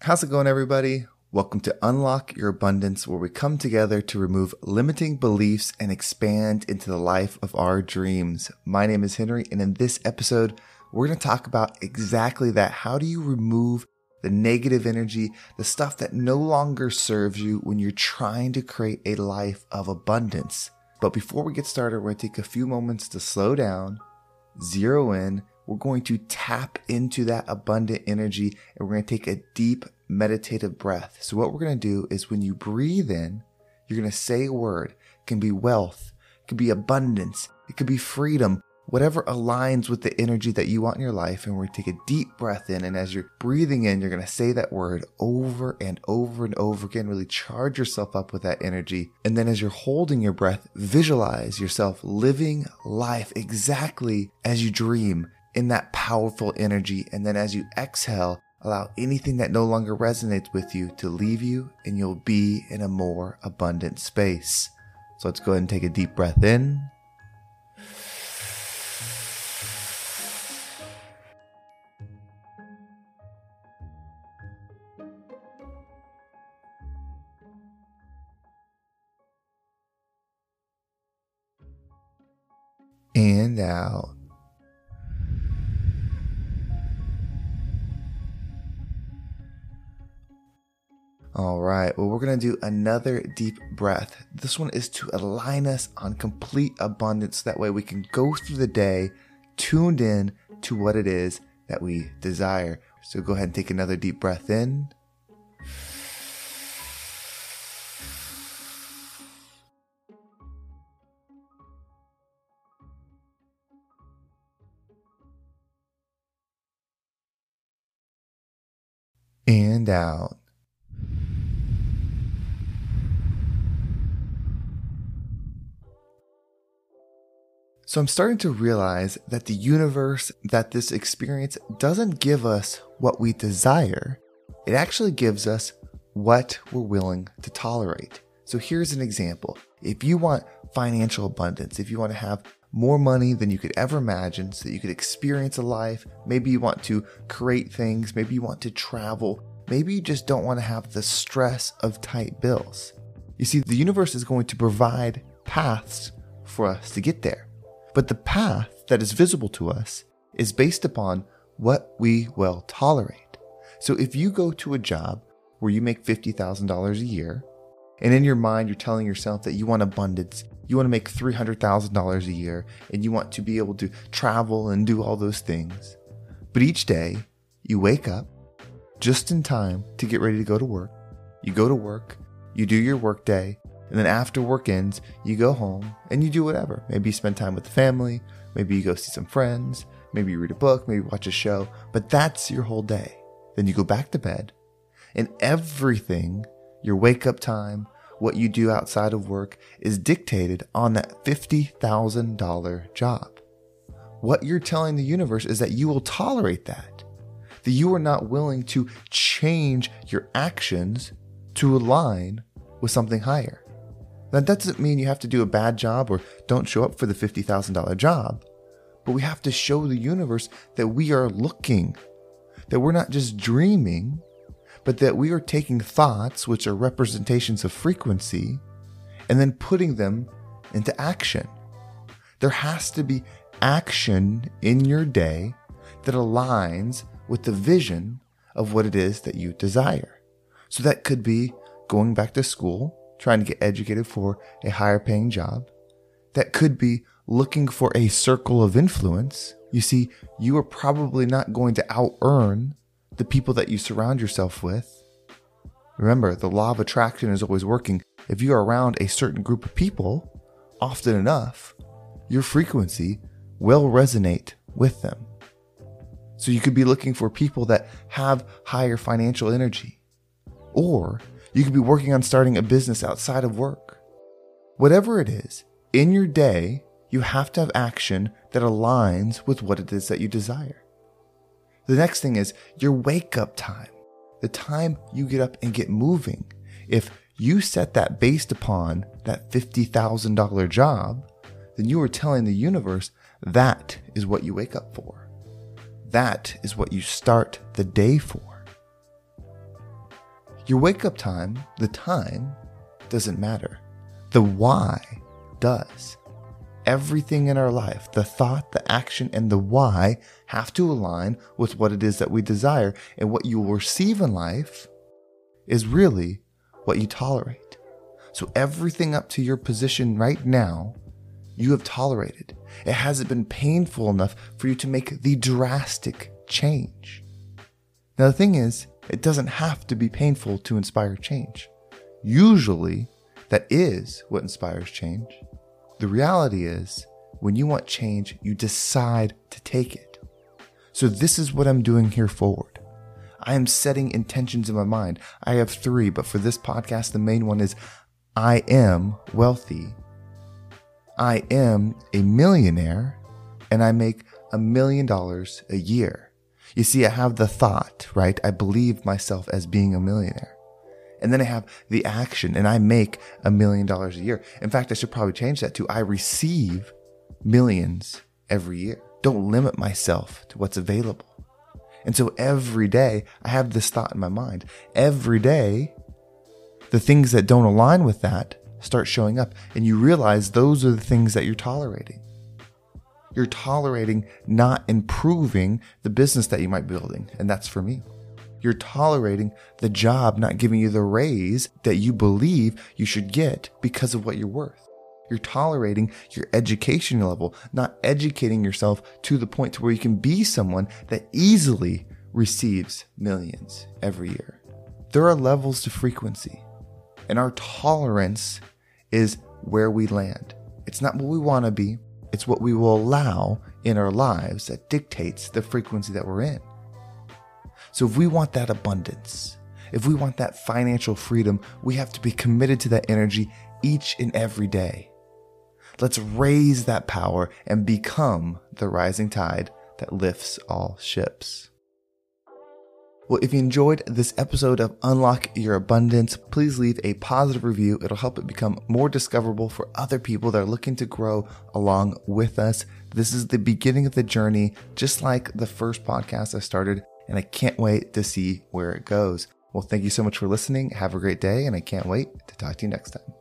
How's it going, everybody? Welcome to Unlock Your Abundance, where we come together to remove limiting beliefs and expand into the life of our dreams. My name is Henry, and in this episode, we're going to talk about exactly that. How do you remove the negative energy, the stuff that no longer serves you when you're trying to create a life of abundance? But before we get started, we're going to take a few moments to slow down, zero in, we're going to tap into that abundant energy and we're going to take a deep meditative breath. So, what we're going to do is when you breathe in, you're going to say a word. It can be wealth, it can be abundance, it could be freedom, whatever aligns with the energy that you want in your life. And we're going to take a deep breath in. And as you're breathing in, you're going to say that word over and over and over again. Really charge yourself up with that energy. And then as you're holding your breath, visualize yourself living life exactly as you dream in that powerful energy. And then as you exhale, allow anything that no longer resonates with you to leave you and you'll be in a more abundant space. So let's go ahead and take a deep breath in. And out. All right. Well, we're going to do another deep breath. This one is to align us on complete abundance. That way we can go through the day tuned in to what it is that we desire. So go ahead and take another deep breath in. And out. So I'm starting to realize that the universe, that this experience doesn't give us what we desire. It actually gives us what we're willing to tolerate. So here's an example. If you want financial abundance, if you want to have more money than you could ever imagine so that you could experience a life, maybe you want to create things, maybe you want to travel, maybe you just don't want to have the stress of tight bills. You see, the universe is going to provide paths for us to get there. But the path that is visible to us is based upon what we will tolerate. So if you go to a job where you make $50,000 a year, and in your mind you're telling yourself that you want abundance, you want to make $300,000 a year, and you want to be able to travel and do all those things. But each day you wake up just in time to get ready to go to work. You go to work, you do your work day, and then after work ends, you go home and you do whatever. Maybe you spend time with the family, maybe you go see some friends, maybe you read a book, maybe watch a show, but that's your whole day. Then you go back to bed, and everything, your wake up time, what you do outside of work, is dictated on that $50,000 job. What you're telling the universe is that you will tolerate that, that you are not willing to change your actions to align with something higher. That doesn't mean you have to do a bad job or don't show up for the $50,000 job, but we have to show the universe that we are looking, that we're not just dreaming, but that we are taking thoughts, which are representations of frequency, and then putting them into action. There has to be action in your day that aligns with the vision of what it is that you desire. So that could be going back to school trying to get educated for a higher paying job. That could be looking for a circle of influence. You see, you are probably not going to out earn the people that you surround yourself with. Remember, the law of attraction is always working. If you are around a certain group of people often enough, your frequency will resonate with them. So you could be looking for people that have higher financial energy. Or you could be working on starting a business outside of work. Whatever it is, in your day, you have to have action that aligns with what it is that you desire. The next thing is your wake up time, the time you get up and get moving. If you set that based upon that $50,000 job, then you are telling the universe that is what you wake up for. That is what you start the day for. Your wake up time, the time, doesn't matter. The why does. Everything in our life, the thought, the action, and the why have to align with what it is that we desire. And what you will receive in life is really what you tolerate. So everything up to your position right now, you have tolerated. It hasn't been painful enough for you to make the drastic change. Now, the thing is, it doesn't have to be painful to inspire change. Usually, that is what inspires change. The reality is, when you want change, you decide to take it. So, this is what I'm doing here forward. I am setting intentions in my mind. I have three, but for this podcast, the main one is I am wealthy. I am a millionaire and I make a million dollars a year. You see, I have the thought, right? I believe myself as being a millionaire. And then I have the action and I make a million dollars a year. In fact, I should probably change that to I receive millions every year. Don't limit myself to what's available. And so every day I have this thought in my mind. Every day, the things that don't align with that start showing up. And you realize those are the things that you're tolerating. You're tolerating not improving the business that you might be building. And that's for me. You're tolerating the job not giving you the raise that you believe you should get because of what you're worth. You're tolerating your education level, not educating yourself to the point to where you can be someone that easily receives millions every year. There are levels to frequency, and our tolerance is where we land. It's not what we want to be, it's what we will allow in our lives that dictates the frequency that we're in. So if we want that abundance, if we want that financial freedom, we have to be committed to that energy each and every day. Let's raise that power and become the rising tide that lifts all ships. Well, if you enjoyed this episode of Unlock Your Abundance, please leave a positive review. It'll help it become more discoverable for other people that are looking to grow along with us. This is the beginning of the journey, just like the first podcast I started, and I can't wait to see where it goes. Well, thank you so much for listening. Have a great day, and I can't wait to talk to you next time.